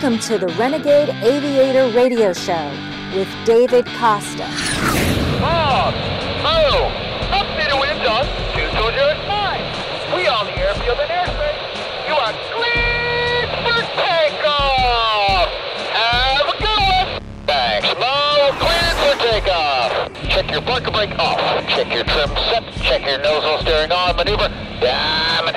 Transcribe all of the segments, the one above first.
Welcome to the Renegade Aviator Radio Show with David Costa. Bob! Oh! Move! Upstate the wind on 220 fine. We on the airfield and airspace. You are cleared for takeoff! Have a good one! Thanks, Mo. Cleared for takeoff. Check your parker brake off. Check your trim set. Check your nozzle steering on. Maneuver. Diamond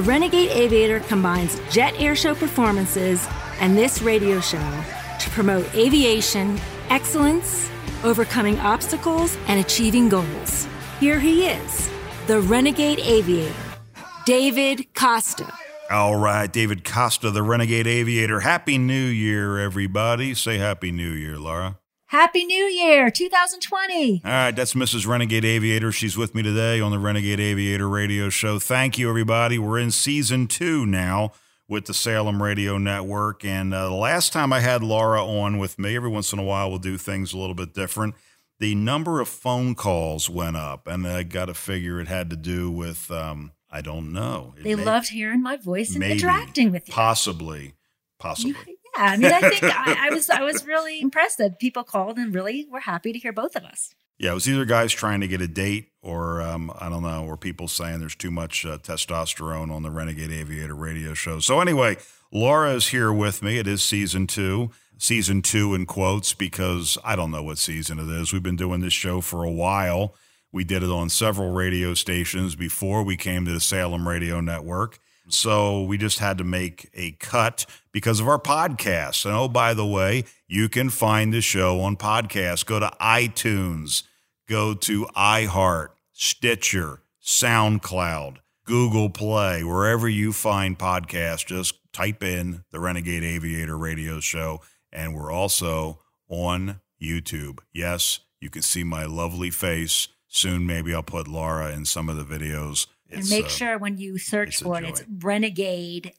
the Renegade Aviator combines jet airshow performances and this radio show to promote aviation, excellence, overcoming obstacles, and achieving goals. Here he is, the Renegade Aviator, David Costa. All right, David Costa, the Renegade Aviator. Happy New Year, everybody. Say Happy New Year, Laura. Happy New Year, 2020. All right, that's Mrs. Renegade Aviator. She's with me today on the Renegade Aviator radio show. Thank you, everybody. We're in season two now with the Salem Radio Network. And uh, the last time I had Laura on with me, every once in a while we'll do things a little bit different. The number of phone calls went up, and I got to figure it had to do with, um, I don't know. It They may- loved hearing my voice and maybe, interacting with you. Possibly. Possibly. You- Yeah, I mean, I think I, I was I was really impressed that people called and really were happy to hear both of us. Yeah, it was either guys trying to get a date or um, I don't know, or people saying there's too much uh, testosterone on the Renegade Aviator radio show. So anyway, Laura is here with me. It is season two, season two in quotes because I don't know what season it is. We've been doing this show for a while. We did it on several radio stations before we came to the Salem Radio Network. So we just had to make a cut because of our podcast. And oh, by the way, you can find the show on podcast. Go to iTunes, go to iHeart, Stitcher, SoundCloud, Google Play, wherever you find podcasts, just type in the Renegade Aviator Radio Show. And we're also on YouTube. Yes, you can see my lovely face. Soon, maybe I'll put Laura in some of the videos. And make uh, sure when you search for it, it's Renegade,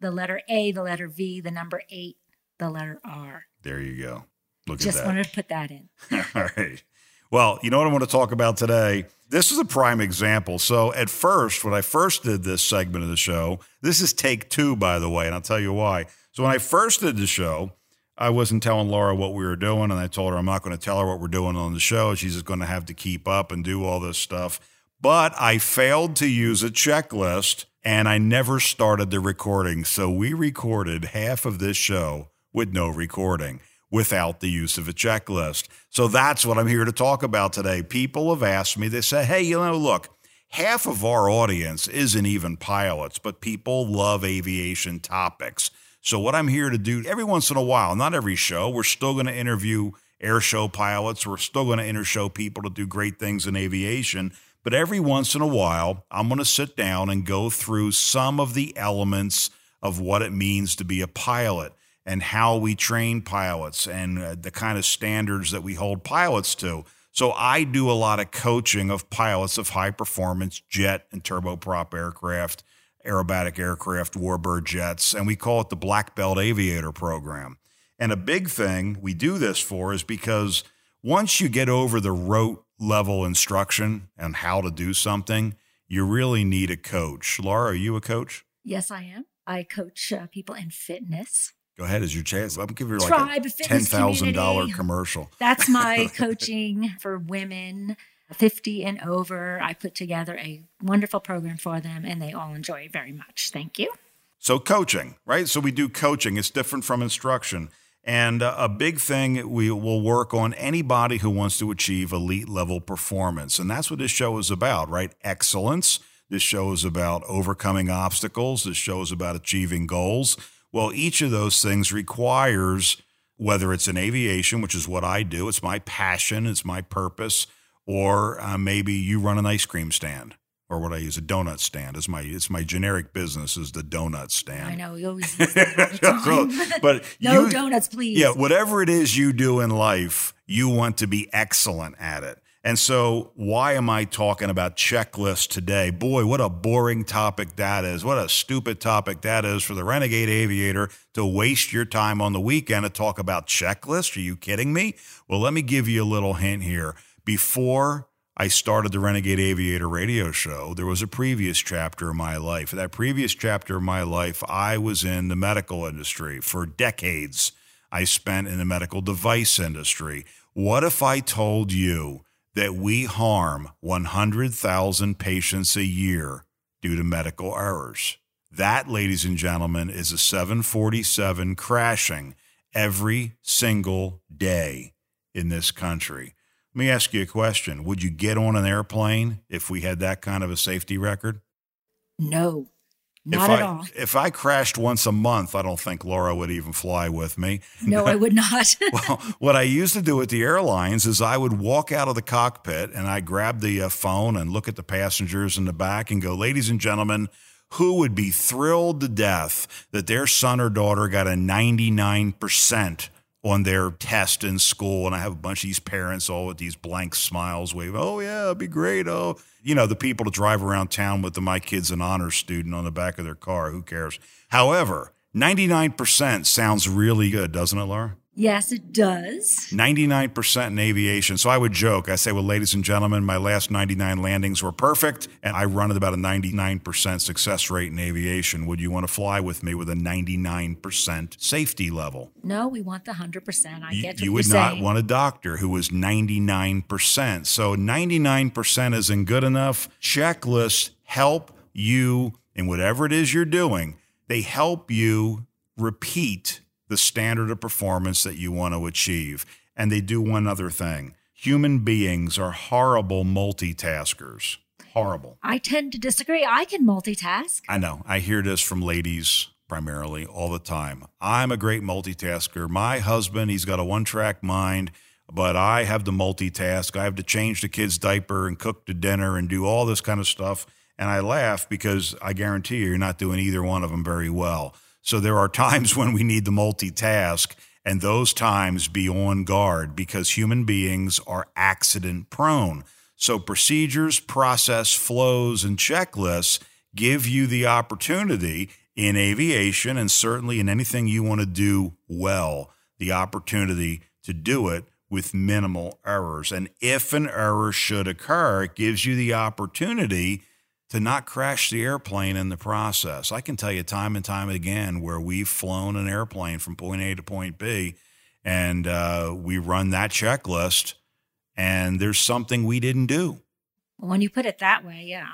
the letter A, the letter V, the number eight, the letter R. There you go. Look Just at that. Just wanted to put that in. All right. Well, you know what I want to talk about today? This is a prime example. So, at first, when I first did this segment of the show, this is take two, by the way, and I'll tell you why. So, when I first did the show, I wasn't telling Laura what we were doing, and I told her I'm not going to tell her what we're doing on the show. She's just going to have to keep up and do all this stuff. But I failed to use a checklist, and I never started the recording. So, we recorded half of this show with no recording without the use of a checklist. So that's what I'm here to talk about today. People have asked me, they say, hey, you know, look, half of our audience isn't even pilots, but people love aviation topics. So what I'm here to do every once in a while, not every show, we're still going to interview air show pilots. We're still going to intershow people to do great things in aviation. But every once in a while, I'm going to sit down and go through some of the elements of what it means to be a pilot and how we train pilots and uh, the kind of standards that we hold pilots to. So I do a lot of coaching of pilots of high performance jet and turboprop aircraft, aerobatic aircraft, warbird jets, and we call it the Black Belt Aviator Program. And a big thing we do this for is because once you get over the rote level instruction on how to do something, you really need a coach. Laura, are you a coach? Yes, I am. I coach uh, people in fitness. Go ahead, is your chance. I'm giving you like Tribe, a ten thousand dollar commercial. That's my coaching for women 50 and over. I put together a wonderful program for them and they all enjoy it very much. Thank you. So coaching, right? So we do coaching. It's different from instruction. And uh, a big thing we will work on anybody who wants to achieve elite level performance. And that's what this show is about, right? Excellence. This show is about overcoming obstacles. This show is about achieving goals. Well, each of those things requires whether it's in aviation, which is what I do, it's my passion, it's my purpose, or uh, maybe you run an ice cream stand or what I use a donut stand. It's my it's my generic business is the donut stand. I know you always use that So, but no you- donuts, please. Yeah, whatever it is you do in life, you want to be excellent at it. And so, why am I talking about checklists today? Boy, what a boring topic that is. What a stupid topic that is for the renegade aviator to waste your time on the weekend to talk about checklists. Are you kidding me? Well, let me give you a little hint here. Before I started the Renegade Aviator radio show, there was a previous chapter of my life. That previous chapter of my life, I was in the medical industry for decades. I spent in the medical device industry. What if I told you that we harm 100,000 patients a year due to medical errors? That, ladies and gentlemen, is a 747 crashing every single day in this country. Let me ask you a question. Would you get on an airplane if we had that kind of a safety record? no, not if at I, all. If I crashed once a month, I don't think Laura would even fly with me. No, I would not. Well, what I used to do at the airlines is I would walk out of the cockpit and I grab the uh, phone and look at the passengers in the back and go, ladies and gentlemen, who would be thrilled to death that their son or daughter got a 99% on their test in school? And I have a bunch of these parents all with these blank smiles waving, oh, yeah, it'd be great. Oh, you know, the people to drive around town with the My Kid's an Honor Student on the back of their car. Who cares? However, 99% sounds really good, doesn't it, Laura? Yes, it does. 99% in aviation. So I would joke. I say, well, ladies and gentlemen, my last 99 landings were perfect, and I run at about a 99% success rate in aviation. Would you want to fly with me with a 99% safety level? No, we want the hundred percent. I You- get what you would not saying. want a doctor who was 99%. So 99% isn't good enough. Checklists help you in whatever it is you're doing. They help you repeat the standard of performance that you want to achieve. And they do one other thing. Human beings are horrible multitaskers. Horrible. I tend to disagree. I can multitask. I know. I hear this from ladies primarily all the time. I'm a great multitasker. My husband, he's got a one track mind, but I have to multitask. I have to change the kid's diaper and cook the dinner and do all this kind of stuff. And I laugh because I guarantee you, you're not doing either one of them very well. So there are times when we need to multitask, and those times be on guard because human beings are accident prone. So procedures, process, flows, and checklists give you the opportunity in aviation and certainly in anything you want to do well, the opportunity to do it with minimal errors. And if an error should occur, it gives you the opportunity to not crash the airplane in the process. I can tell you time and time again where we've flown an airplane from point A to point B and uh, we run that checklist and there's something we didn't do. When you put it that way, yeah.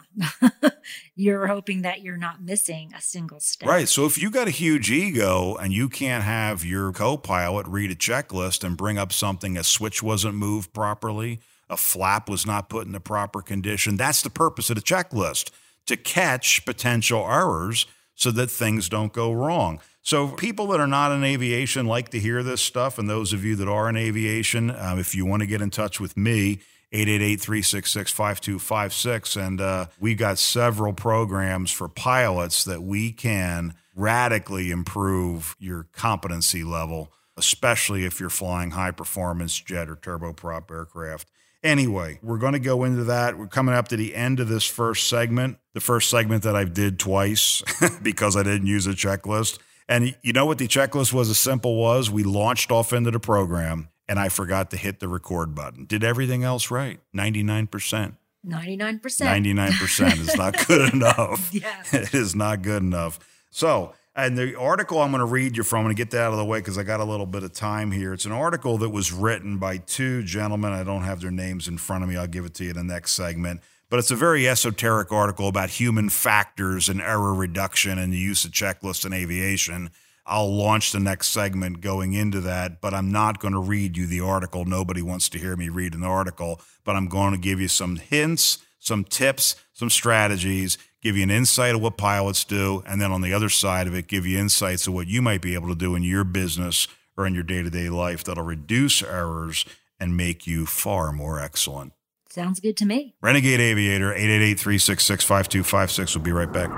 you're hoping that you're not missing a single step. Right. So if you got a huge ego and you can't have your co pilot read a checklist and bring up something, a switch wasn't moved properly, a flap was not put in the proper condition, that's the purpose of the checklist to catch potential errors so that things don't go wrong. So people that are not in aviation like to hear this stuff. And those of you that are in aviation, um, if you want to get in touch with me, 888-366-5256 and uh, we got several programs for pilots that we can radically improve your competency level especially if you're flying high performance jet or turboprop aircraft anyway we're going to go into that we're coming up to the end of this first segment the first segment that i did twice because i didn't use a checklist and you know what the checklist was as simple was we launched off into the program and I forgot to hit the record button. Did everything else right. 99%. 99%. 99% is not good enough. Yeah. It is not good enough. So, and the article I'm going to read you from, to get that out of the way because I got a little bit of time here. It's an article that was written by two gentlemen. I don't have their names in front of me. I'll give it to you in the next segment. But it's a very esoteric article about human factors and error reduction and the use of checklists in aviation. I'll launch the next segment going into that, but I'm not going to read you the article. Nobody wants to hear me read an article, but I'm going to give you some hints, some tips, some strategies, give you an insight of what pilots do, and then on the other side of it, give you insights of what you might be able to do in your business or in your day to day life that'll reduce errors and make you far more excellent. Sounds good to me. Renegade Aviator, 888 366 5256. We'll be right back.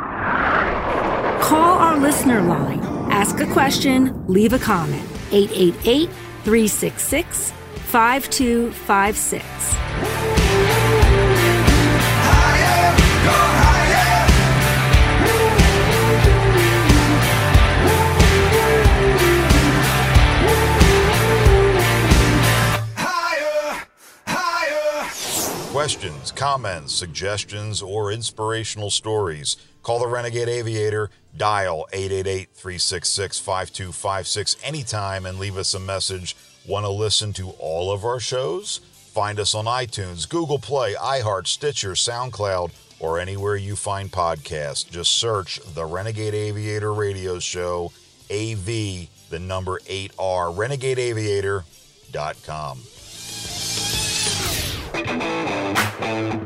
Call our listener line. Ask a question, leave a comment. 888 366 5256. Questions, comments, suggestions, or inspirational stories. Call the Renegade Aviator, dial 888 366 5256 anytime and leave us a message. Want to listen to all of our shows? Find us on iTunes, Google Play, iHeart, Stitcher, SoundCloud, or anywhere you find podcasts. Just search the Renegade Aviator Radio Show, AV, the number 8R, renegadeaviator.com. I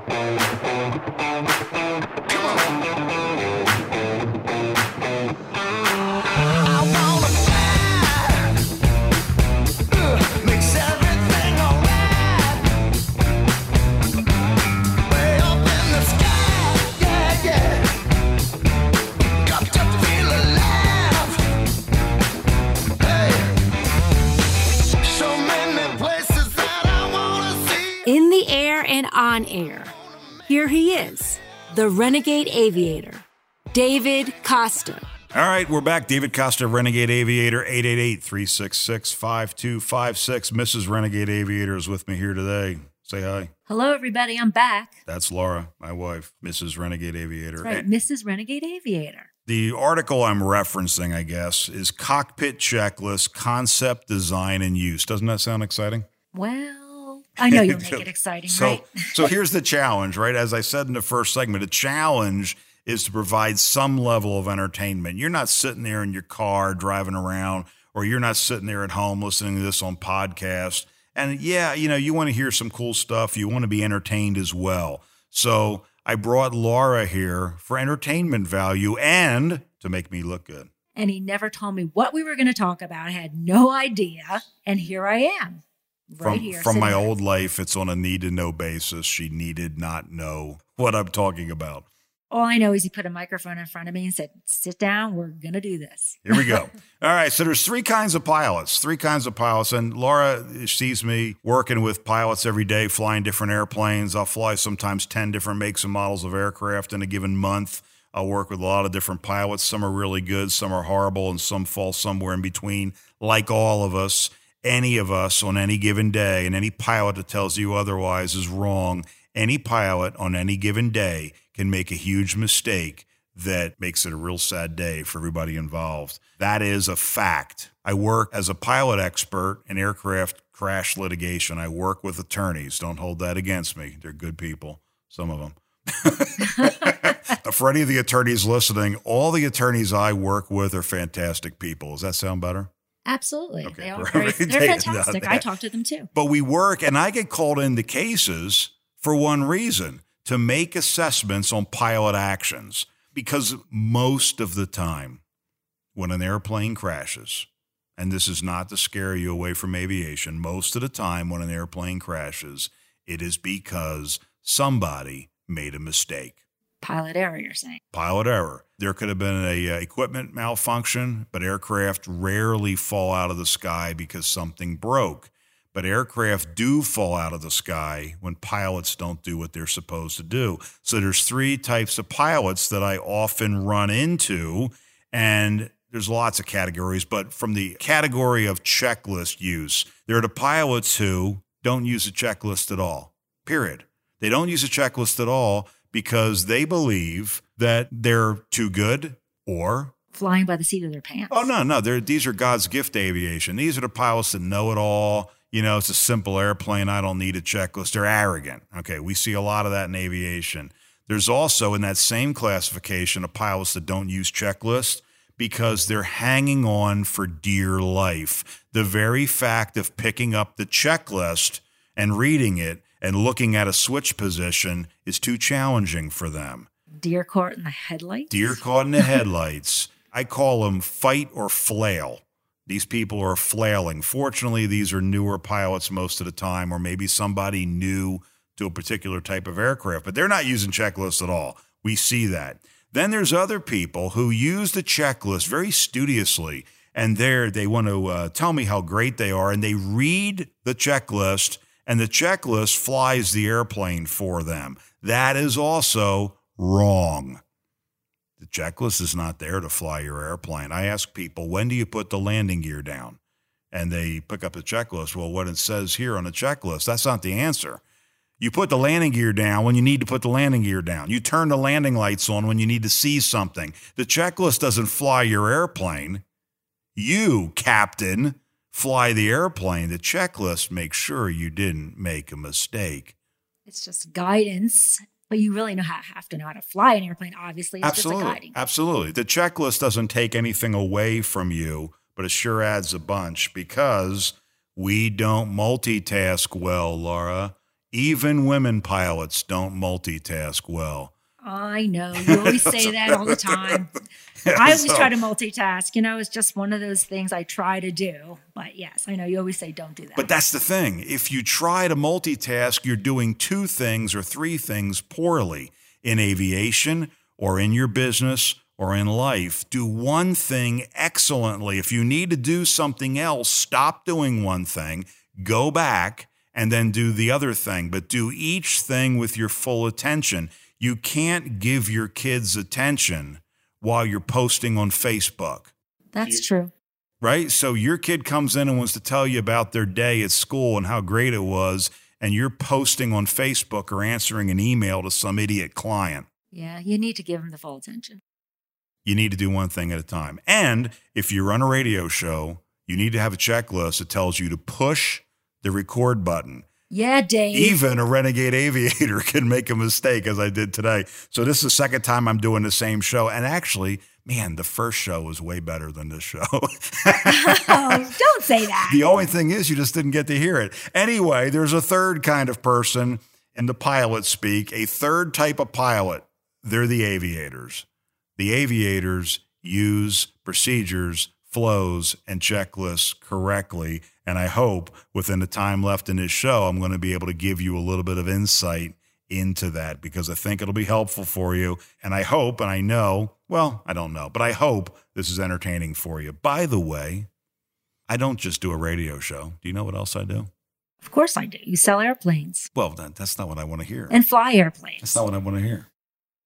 on air. Here he is, the renegade aviator, David Costa. All right, we're back. David Costa, Renegade Aviator, 888 366 5256. Mrs. Renegade Aviator is with me here today. Say hi. Hello, everybody. I'm back. That's Laura, my wife, Mrs. Renegade Aviator. Right, Mrs. Renegade Aviator. The article I'm referencing, I guess, is Cockpit Checklist Concept, Design, and Use. Doesn't that sound exciting? Well, I know you'll make it exciting, so, right? so here's the challenge, right? As I said in the first segment, the challenge is to provide some level of entertainment. You're not sitting there in your car driving around, or you're not sitting there at home listening to this on podcast. And yeah, you know, you want to hear some cool stuff. You want to be entertained as well. So I brought Laura here for entertainment value and to make me look good. and he never told me what we were going to talk about. I had no idea. And here I am, right From, here. from my there. old life, it's on a need to know basis. She needed not know what I'm talking about. All I know is he put a microphone in front of me and said, Sit down, we're going to do this. Here we go. All right. So there's three kinds of pilots, three kinds of pilots. And Laura eh, sees me working with pilots every day, flying different airplanes. I'll fly sometimes 10 different makes and models of aircraft in a given month. I'll work with a lot of different pilots. Some are really good, some are horrible, and some fall somewhere in between, like all of us. Any of us on any given day, and any pilot that tells you otherwise is wrong. Any pilot on any given day can make a huge mistake that makes it a real sad day for everybody involved. That is a fact. I work as a pilot expert in aircraft crash litigation. I work with attorneys. Don't hold that against me. They're good people, some of them. for any of the attorneys listening, all the attorneys I work with are fantastic people. Does that sound better? Absolutely. Okay, they are very, they're fantastic. I talk to them too. But we work, and I get called into cases for one reason to make assessments on pilot actions. Because most of the time, when an airplane crashes, and this is not to scare you away from aviation, most of the time when an airplane crashes, it is because somebody made a mistake Pilot error, you're saying. pilot error. There could have been a uh, equipment malfunction, but aircraft rarely fall out of the sky because something broke. But aircraft do fall out of the sky when pilots don't do what they're supposed to do. So there's three types of pilots that I often run into and there's lots of categories, but from the category of checklist use, there are the pilots who don't use a checklist at all. Period. They don't use a checklist at all because they believe that they're too good or Flying by the seat of their pants. oh no no they're, these are god's gift to aviation. These are the pilots that know it all. You know it's a simple airplane. I don't need a checklist. They're arrogant. Okay we see a lot of that in aviation. There's also in that same classification of pilots that don't use checklists because they're hanging on for dear life. The very fact of picking up the checklist and reading it and looking at a switch position is too challenging for them. Deer caught in the headlights. Deer caught in the headlights. I call them fight or flail. These people are flailing. Fortunately, these are newer pilots most of the time, or maybe somebody new to a particular type of aircraft, but they're not using checklists at all. We see that. Then there's other people who use the checklist very studiously, and there they want to uh, tell me how great they are, and they read the checklist, and the checklist flies the airplane for them. That is also wrong. The checklist is not there to fly your airplane. I ask people, when do you put the landing gear down? And they pick up the checklist. Well, what it says here on the checklist, that's not the answer. You put the landing gear down when you need to put the landing gear down. You turn the landing lights on when you need to see something. The checklist doesn't fly your airplane. You, captain, fly the airplane. The checklist makes sure you didn't make a mistake. It's just guidance, but you really know how have to know how to fly an airplane. Obviously, it's Absolutely. just a guiding. Absolutely. The checklist doesn't take anything away from you, but it sure adds a bunch because we don't multitask well, Laura. Even women pilots don't multitask well. I know. You always say that all the time. I always So- try to multitask. You know, it's just one of those things I try to do. But yes, I know you always say don't do that. But that's the thing. If you try to multitask, you're doing two things or three things poorly in aviation or in your business or in life. Do one thing excellently. If you need to do something else, stop doing one thing, go back, and then do the other thing. But do each thing with your full attention. You can't give your kids attention while you're posting on Facebook That's true. right? So your kid comes in and wants to tell you about their day at school and how great it was, and you're posting on Facebook or answering an email to some idiot client. Yeah, you need to give them the full attention. You need to do one thing at a time. And if you run a radio show, you need to have a checklist that tells you to push the record button. Yeah, Dave. Even a renegade aviator can make a mistake, as I did today. So this is the second time I'm doing the same show. And actually, man, the first show was way better than this show. oh, don't say that. The only thing is, you just didn't get to hear it. Anyway, there's a third kind of person in the pilot speak, a third type of pilot. They're the aviators. The aviators use procedures, flows, and checklists correctly. And I hope within the time left in this show, I'm going to be able to give you a little bit of insight into that because I think it'll be helpful for you. And I hope, and I know, well, I don't know, but I hope this is entertaining for you. By the way, I don't just do a radio show. Do you know what else I do? Of course I do. You sell airplanes Well, that, that's not what I want to hear. and fly airplanes. That's not what I want to hear.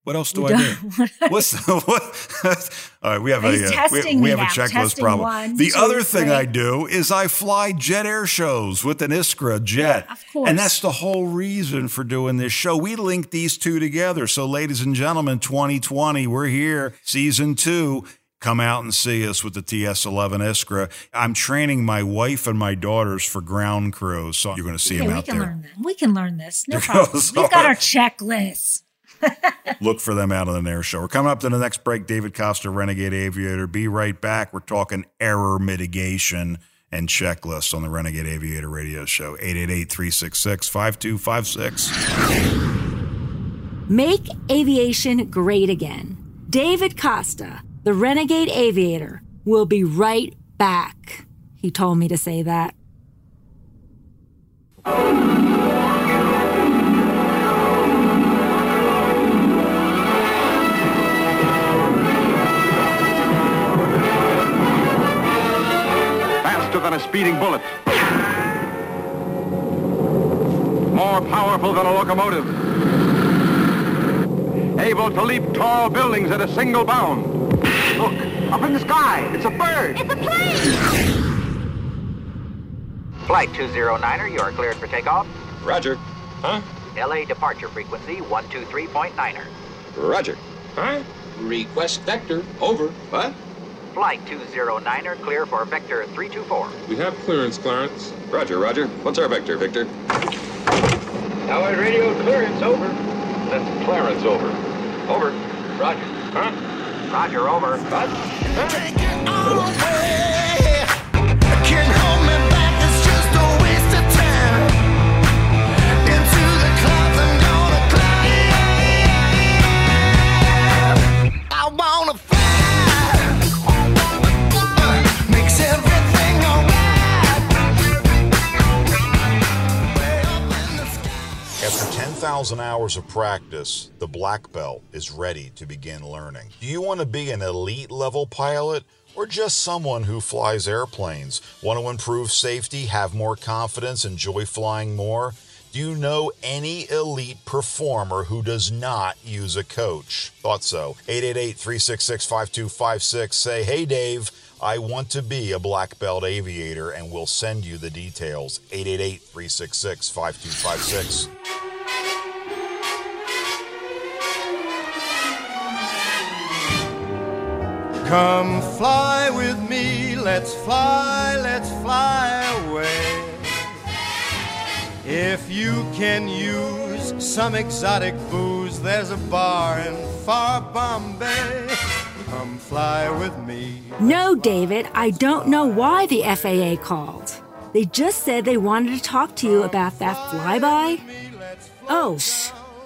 What else do You I do? What's what? All right, we have He's a uh, we, we have a checklist Testing problem. one, the two, other thing three. I do is I fly jet air shows with an Iskra jet, Of course. and that's the whole reason for doing this show. We link these two together. So, ladies and gentlemen, 2020, we're here, season two. Come out and see us with the TS11 Iskra. I'm training my wife and my daughters for ground crew, so you're going to see Okay, them we out can there. learn them. We can learn this. No problem. We've got our checklist. Look for them out on the air show. We're coming up to the next break. David Costa, Renegade Aviator. Be right back. We're talking error mitigation and checklists on the Renegade Aviator radio show. 888 366 5256. Make aviation great again. David Costa, the Renegade Aviator, will be right back. He told me to say that. Faster than a speeding bullet. More powerful than a locomotive. Able to leap tall buildings at a single bound. Look, up in the sky, it's a bird. It's a plane! Flight 209er, you are cleared for takeoff. Roger. Huh? LA departure frequency 123.9er. Roger. Huh? Request vector. Over. What? Flight 209er, clear for vector 324. We have clearance, Clarence. Roger, Roger. What's our vector, Victor? Tower radio clearance over. That's Clarence over. Over. Roger. Huh? Roger, over. Bud? Thousand hours of practice, the black belt is ready to begin learning. Do you want to be an elite level pilot? Or just someone who flies airplanes? Want to improve safety, have more confidence, enjoy flying more? Do you know any elite performer who does not use a coach? Thought so. 888 366 5256. Say, hey, Dave, I want to be a black belt aviator, and we'll send you the details. 888 366 5256. Come fly with me, let's fly, let's fly away. If you can use some exotic booze, there's a bar in far Bombay. Come fly with me. No, David, I don't know why the FAA called. They just said they wanted to talk to you about that flyby. Oh.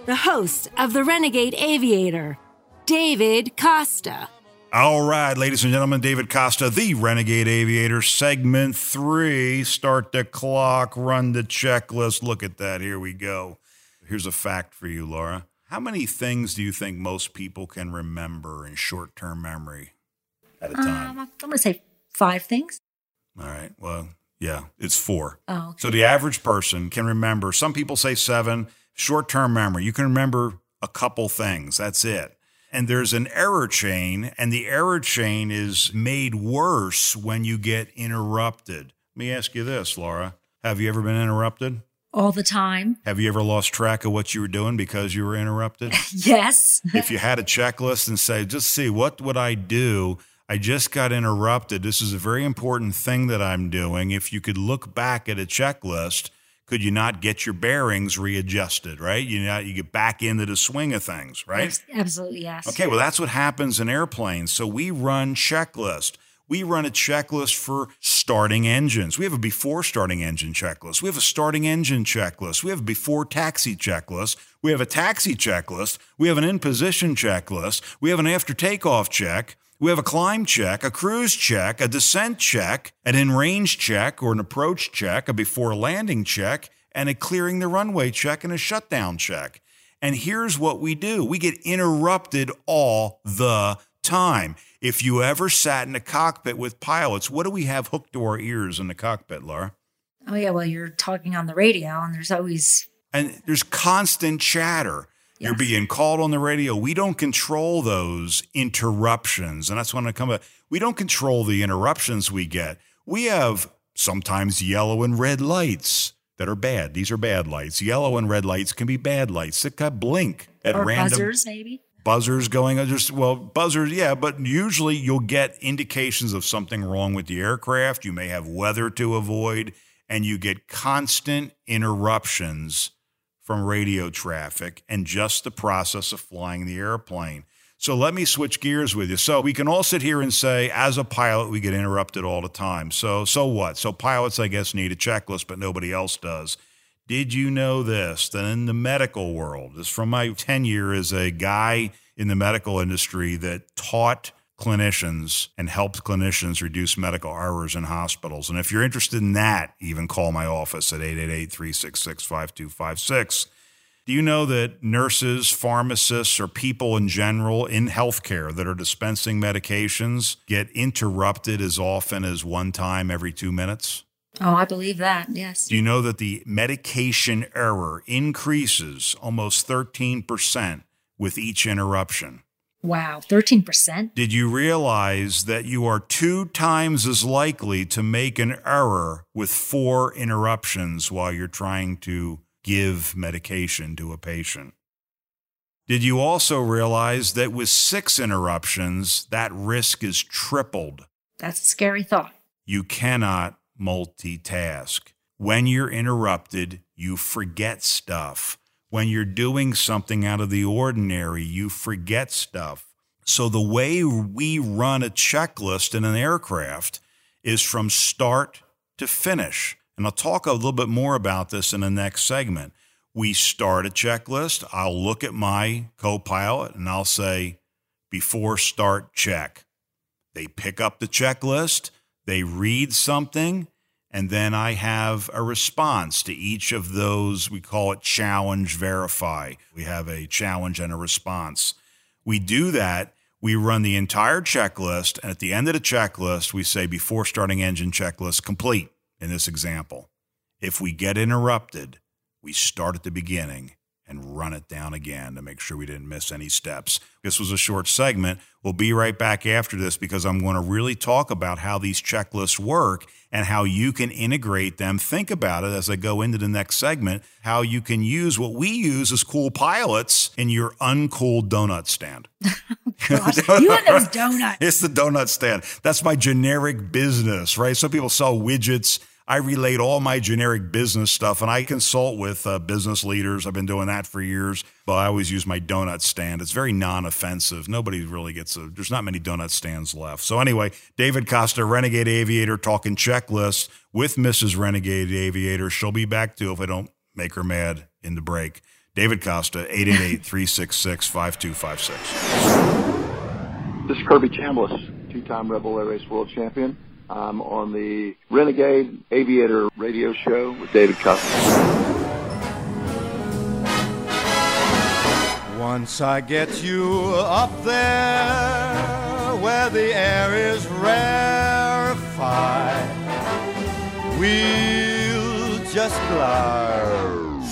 The host of the Renegade Aviator, David Costa. All right, ladies and gentlemen, David Costa, the Renegade Aviator, segment three. Start the clock, run the checklist. Look at that. Here we go. Here's a fact for you, Laura. How many things do you think most people can remember in short term memory at a time? Um, I'm going to say five things. All right. Well, yeah, it's four. Oh, okay. So the average person can remember, some people say seven, short term memory. You can remember a couple things. That's it. And there's an error chain, and the error chain is made worse when you get interrupted. Let me ask you this, Laura. Have you ever been interrupted? All the time. Have you ever lost track of what you were doing because you were interrupted? Yes. if you had a checklist and say, just see, what would I do? I just got interrupted. This is a very important thing that I'm doing. If you could look back at a checklist, could you not get your bearings readjusted, right? You know, you get back into the swing of things, right? Abs- Absolutely, yes. Okay, well, that's what happens in airplanes. So we run checklist. We run a checklist for starting engines. We have a before starting engine checklist. We have a starting engine checklist. We have a before taxi checklist. We have a taxi checklist. We have an in position checklist. We have an after takeoff check. We have a climb check, a cruise check, a descent check, an in range check or an approach check, a before landing check, and a clearing the runway check and a shutdown check. And here's what we do we get interrupted all the time. If you ever sat in a cockpit with pilots, what do we have hooked to our ears in the cockpit, Laura? Oh, yeah. Well, you're talking on the radio, and there's always. And there's constant chatter. You're being called on the radio. We don't control those interruptions. And that's when I come up. We don't control the interruptions we get. We have sometimes yellow and red lights that are bad. These are bad lights. Yellow and red lights can be bad lights that can blink at or random buzzers, maybe. buzzers going just well buzzers yeah but usually you'll get indications of something wrong with the aircraft you may have weather to avoid and you get constant interruptions from radio traffic and just the process of flying the airplane. So let me switch gears with you. So we can all sit here and say as a pilot we get interrupted all the time. So so what? So pilots i guess need a checklist but nobody else does. Did you know this? That in the medical world, this is from my tenure as a guy in the medical industry that taught clinicians and helped clinicians reduce medical errors in hospitals. And if you're interested in that, even call my office at 888 366 5256. Do you know that nurses, pharmacists, or people in general in healthcare that are dispensing medications get interrupted as often as one time every two minutes? Oh, I believe that. Yes. Do you know that the medication error increases almost 13% with each interruption? Wow. 13%? Did you realize that you are two times as likely to make an error with four interruptions while you're trying to give medication to a patient? Did you also realize that with six interruptions, that risk is tripled? That's a scary thought. You cannot multitask. When you're interrupted, you forget stuff. When you're doing something out of the ordinary, you forget stuff. So the way we run a checklist in an aircraft is from start to finish. And I'll talk a little bit more about this in the next segment. We start a checklist. I'll look at my co pilot and I'll say, before start, check. They pick up the checklist, they read something, and then I have a response to each of those. We call it challenge verify. We have a challenge and a response. We do that. We run the entire checklist. And at the end of the checklist, we say before starting engine checklist complete in this example. If we get interrupted, we start at the beginning and run it down again to make sure we didn't miss any steps. This was a short segment. We'll be right back after this because I'm going to really talk about how these checklists work and how you can integrate them. Think about it as I go into the next segment, how you can use what we use as cool pilots in your uncool donut stand. Gosh, you and those donuts. It's the donut stand. That's my generic business, right? Some people sell widgets. I relate all my generic business stuff and I consult with uh, business leaders. I've been doing that for years, but I always use my donut stand. It's very non offensive. Nobody really gets a, there's not many donut stands left. So, anyway, David Costa, Renegade Aviator, talking checklists with Mrs. Renegade Aviator. She'll be back too if I don't make her mad in the break. David Costa, 888 366 5256. This is Kirby Chambliss, two-time Red Bull Air Race World Champion. I'm on the Renegade Aviator radio show with David Costa. Once I get you up there where the air is rarefied, we'll just glide.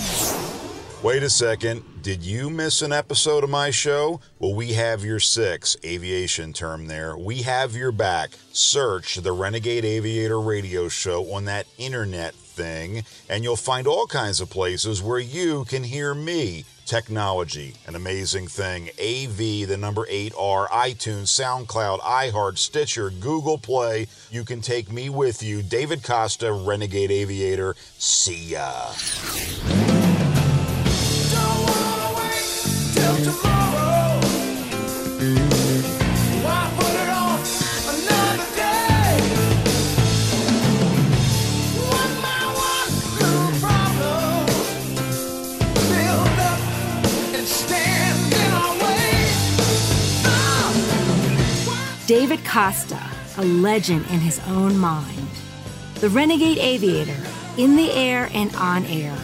Wait a second. Did you miss an episode of my show? Well, we have your six, aviation term there. We have your back. Search the Renegade Aviator radio show on that internet thing, and you'll find all kinds of places where you can hear me. Technology, an amazing thing. AV, the number 8R, iTunes, SoundCloud, iHeart, Stitcher, Google Play. You can take me with you. David Costa, Renegade Aviator. See ya. David Costa, a legend in his own mind. The Renegade Aviator, in the air and on air.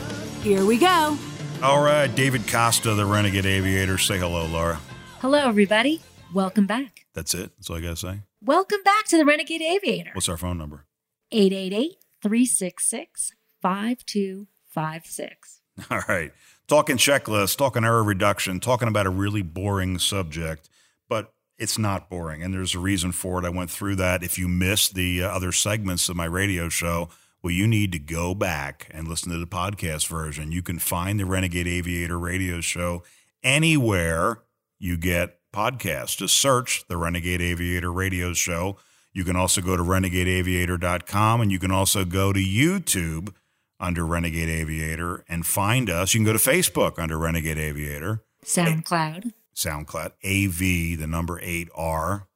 Here we go. All right, David Costa, the Renegade Aviator. Say hello, Laura. Hello, everybody. Welcome back. That's it. That's all I got to say. Welcome back to the Renegade Aviator. What's our phone number? 888 366 5256. All right. Talking checklist, talking error reduction, talking about a really boring subject, but it's not boring. And there's a reason for it. I went through that. If you missed the uh, other segments of my radio show, well, you need to go back and listen to the podcast version. You can find the Renegade Aviator radio show anywhere you get podcasts. Just search the Renegade Aviator radio show. You can also go to renegadeaviator.com and you can also go to YouTube under Renegade Aviator and find us. You can go to Facebook under Renegade Aviator, SoundCloud. SoundCloud, AV, the number 8R,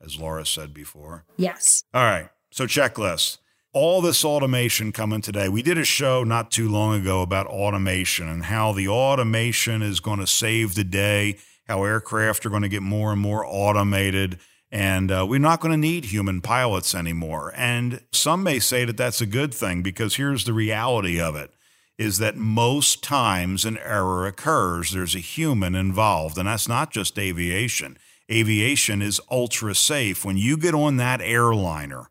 as Laura said before. Yes. All right. So checklist. All this automation coming today. We did a show not too long ago about automation and how the automation is going to save the day, how aircraft are going to get more and more automated, and uh, we're not going to need human pilots anymore. And some may say that that's a good thing because here's the reality of it is that most times an error occurs, there's a human involved, and that's not just aviation. Aviation is ultra safe. When you get on that airliner,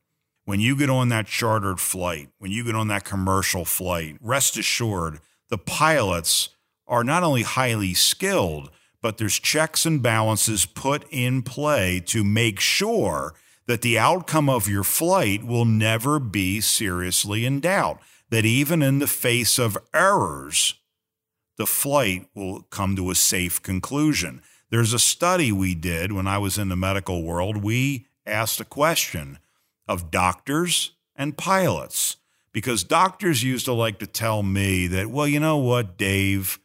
when you get on that chartered flight, when you get on that commercial flight, rest assured the pilots are not only highly skilled, but there's checks and balances put in play to make sure that the outcome of your flight will never be seriously in doubt. That even in the face of errors, the flight will come to a safe conclusion. There's a study we did when I was in the medical world. We asked a question of doctors and pilots because doctors used to like to tell me that, well, you know what, Dave,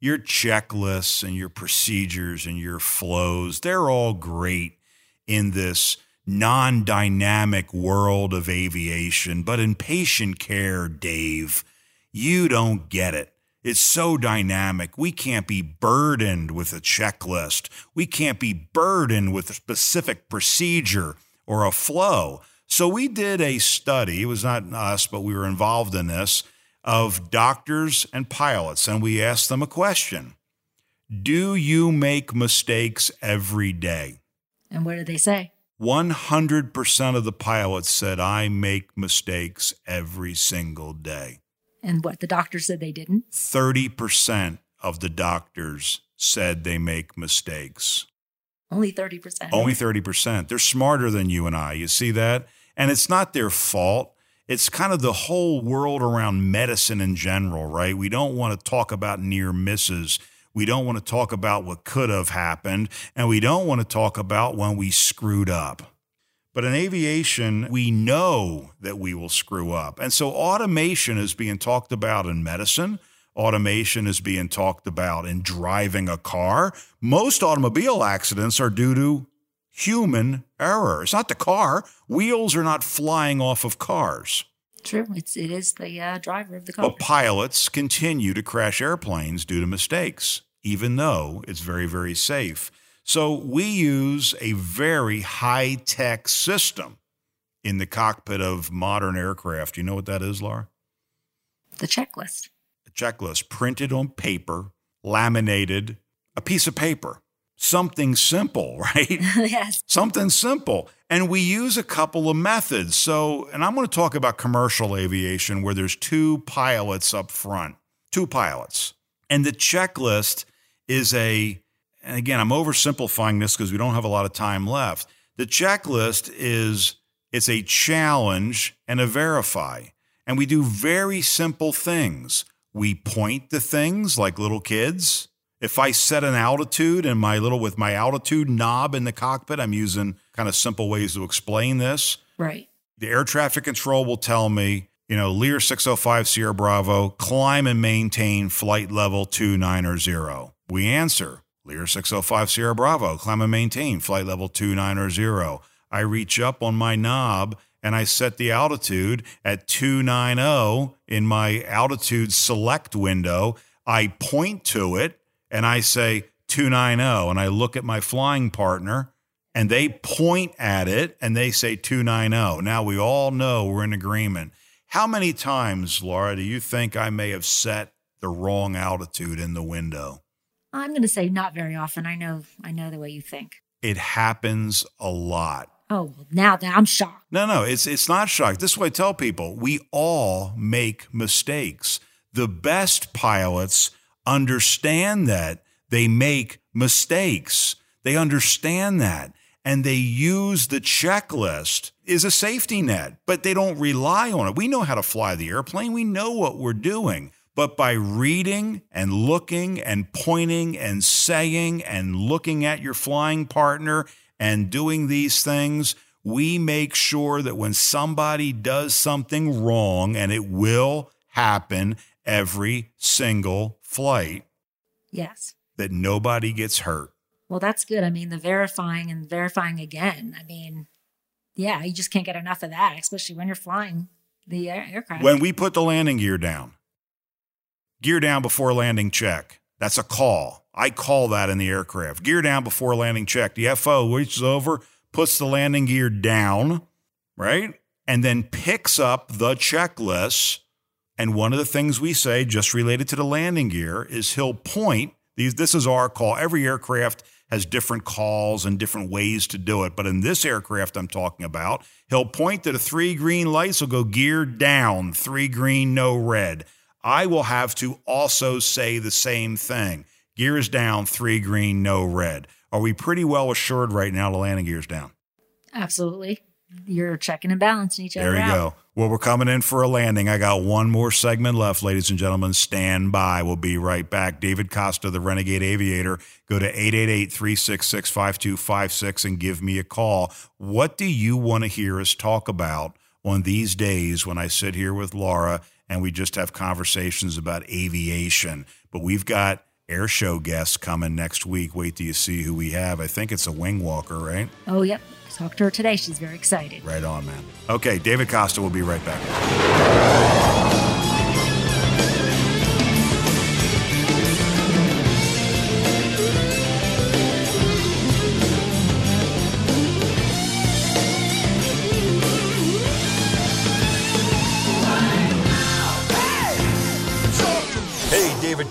your checklists and your procedures and your flows, they're all great in this non dynamic world of aviation. But in patient care, Dave, you don't get it. It's so dynamic. We can't be burdened with a checklist. We can't be burdened with a specific procedure or a flow. So we did a study. It was not us, but we were involved in this of doctors and pilots, and we asked them a question Do you make mistakes every day? And what did they say? 100% of the pilots said, I make mistakes every single day. And what the doctors said they didn't? 30% of the doctors said they make mistakes. Only 30%. Only 30%. They're smarter than you and I. You see that? And it's not their fault. It's kind of the whole world around medicine in general, right? We don't want to talk about near misses. We don't want to talk about what could have happened. And we don't want to talk about when we screwed up. But in aviation, we know that we will screw up. And so automation is being talked about in medicine. Automation is being talked about in driving a car. Most automobile accidents are due to human error. It's not the car. Wheels are not flying off of cars. True. It's it is the uh, driver of the car. But pilots continue to crash airplanes due to mistakes, even though it's very, very safe. So we use a very high tech system in the cockpit of modern aircraft. You know what that is, Laura? The checklist. Checklist printed on paper, laminated, a piece of paper. Something simple, right? yes. Something simple. And we use a couple of methods. So, and I'm going to talk about commercial aviation where there's two pilots up front, two pilots. And the checklist is a and again, I'm oversimplifying this because we don't have a lot of time left. The checklist is it's a challenge and a verify. And we do very simple things. We point the things like little kids. If I set an altitude and my little with my altitude knob in the cockpit, I'm using kind of simple ways to explain this. Right. The air traffic control will tell me, you know, Lear 605 Sierra Bravo, climb and maintain flight level 290. We answer, Lear 605 Sierra Bravo, climb and maintain flight level 290. I reach up on my knob and I set the altitude at 290 in my altitude select window. I point to it and I say 290 and I look at my flying partner and they point at it and they say 290. Now we all know we're in agreement. How many times, Laura, do you think I may have set the wrong altitude in the window? I'm going to say not very often. I know I know the way you think. It happens a lot. Oh, well, now that I'm shocked. No, no, it's it's not shocked. This is what I tell people. We all make mistakes. The best pilots understand that they make mistakes. They understand that and they use the checklist is a safety net, but they don't rely on it. We know how to fly the airplane. We know what we're doing. But by reading and looking and pointing and saying and looking at your flying partner and doing these things, we make sure that when somebody does something wrong, and it will happen every single flight, Yes. that nobody gets hurt. Well, that's good. I mean, the verifying and verifying again. I mean, yeah, you just can't get enough of that, especially when you're flying the air- aircraft. When we put the landing gear down, gear down before landing check. That's a call. I call that in the aircraft. Gear down before landing check. The FO reaches over, puts the landing gear down, right? And then picks up the checklist. And one of the things we say, just related to the landing gear, is he'll point. These, this is our call. Every aircraft has different calls and different ways to do it. But in this aircraft I'm talking about, he'll point to the three green lights, will go gear down, three green, no red. I will have to also say the same thing. Gears down, three green, no red. Are we pretty well assured right now the landing gear's down? Absolutely. You're checking and balancing each other There you out. go. Well, we're coming in for a landing. I got one more segment left, ladies and gentlemen. Stand by. We'll be right back. David Costa, the Renegade Aviator. Go to 888 366 5256 and give me a call. What do you want to hear us talk about on these days when I sit here with Laura and we just have conversations about aviation? But we've got air show guest coming next week. Wait till you see who we have. I think it's a wing walker, right? Oh, yep. Talked to her today. She's very excited. Right on, man. Okay, David Costa will be right back.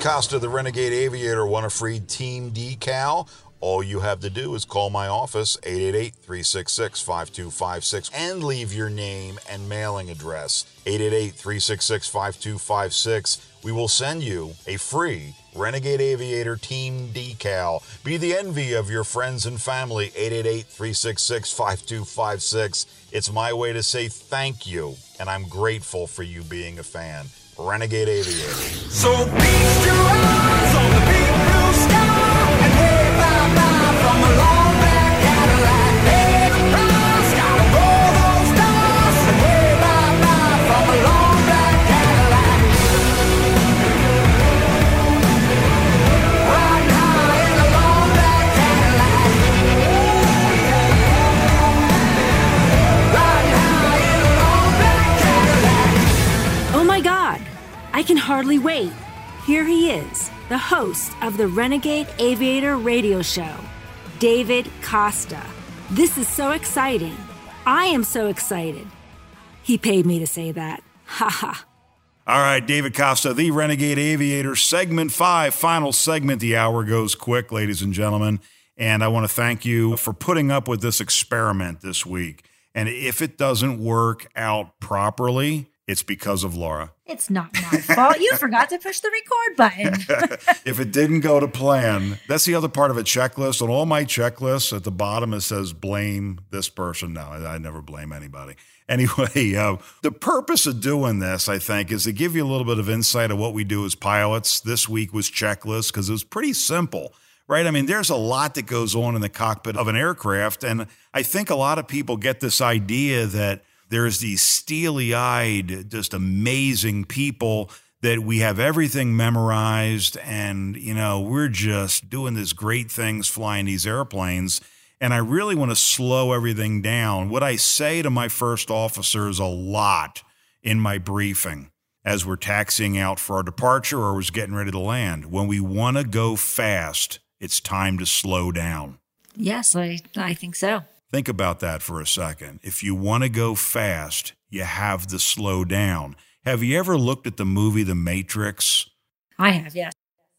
Costa, the Renegade Aviator, want a free team decal? All you have to do is call my office, 888 366 5256, and leave your name and mailing address, 888 366 5256. We will send you a free Renegade Aviator team decal. Be the envy of your friends and family, 888 366 5256. It's my way to say thank you, and I'm grateful for you being a fan. Renegade Aviator. So on the big blue sky and wave bye bye from a long hardly wait. Here he is, the host of the Renegade Aviator radio show, David Costa. This is so exciting. I am so excited. He paid me to say that. Ha ha. All right, David Costa, the Renegade Aviator, segment five, final segment. The hour goes quick, ladies and gentlemen. And I want to thank you for putting up with this experiment this week. And if it doesn't work out properly, it's because of Laura. It's not my fault. You forgot to push the record button. if it didn't go to plan, that's the other part of a checklist. On all my checklists, at the bottom it says blame this person. No, I, I never blame anybody. Anyway, uh, the purpose of doing this, I think, is to give you a little bit of insight of what we do as pilots. This week was checklist because it was pretty simple. Right. I mean, there's a lot that goes on in the cockpit of an aircraft. And I think a lot of people get this idea that there's these steely eyed, just amazing people that we have everything memorized and, you know, we're just doing these great things flying these airplanes. And I really want to slow everything down. What I say to my first officers a lot in my briefing as we're taxiing out for our departure or was getting ready to land. When we want to go fast, it's time to slow down. yes, I, I think so. Think about that for a second. If you want to go fast, you have to slow down. Have you ever looked at the movie The Matrix? I have, yes.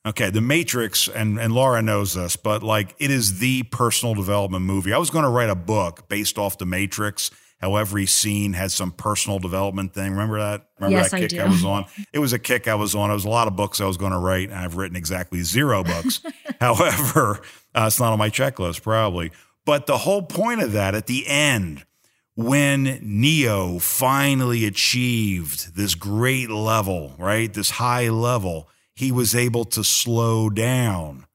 Okay, The Matrix, and, and Laura knows this, but like it is the personal development movie. I was going to write a book based off The Matrix, how every scene has some personal development thing. Remember that? Remember Yes, that I kick do. I was on? It was a kick I was on. It was a lot of books I was going to write, and I've written exactly zero books. However, uh, it's not on my checklist, probably. But the whole point of that at the end, when Neo finally achieved this great level, right? This high level, he was able to slow down.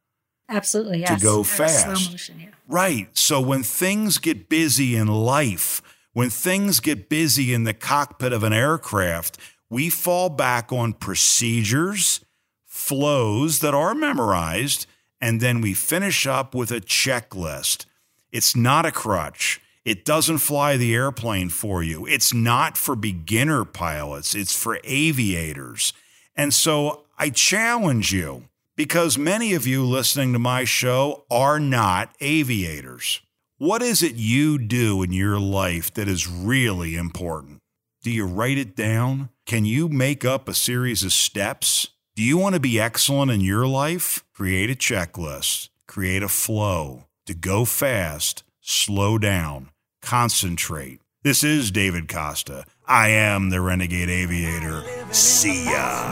Absolutely, yes. To go fast. Motion, yeah. Right. So when things get busy in life, when things get busy in the cockpit of an aircraft, we fall back on procedures, flows that are memorized, and then we finish up with a checklist. It's not a crutch. It doesn't fly the airplane for you. It's not for beginner pilots, it's for aviators. And so I challenge you because many of you listening to my show are not aviators. What is it you do in your life that is really important? Do you write it down? Can you make up a series of steps? Do you want to be excellent in your life? Create a checklist, create a flow to go fast, slow down, concentrate. This is David Costa. I am the Renegade Aviator. See ya.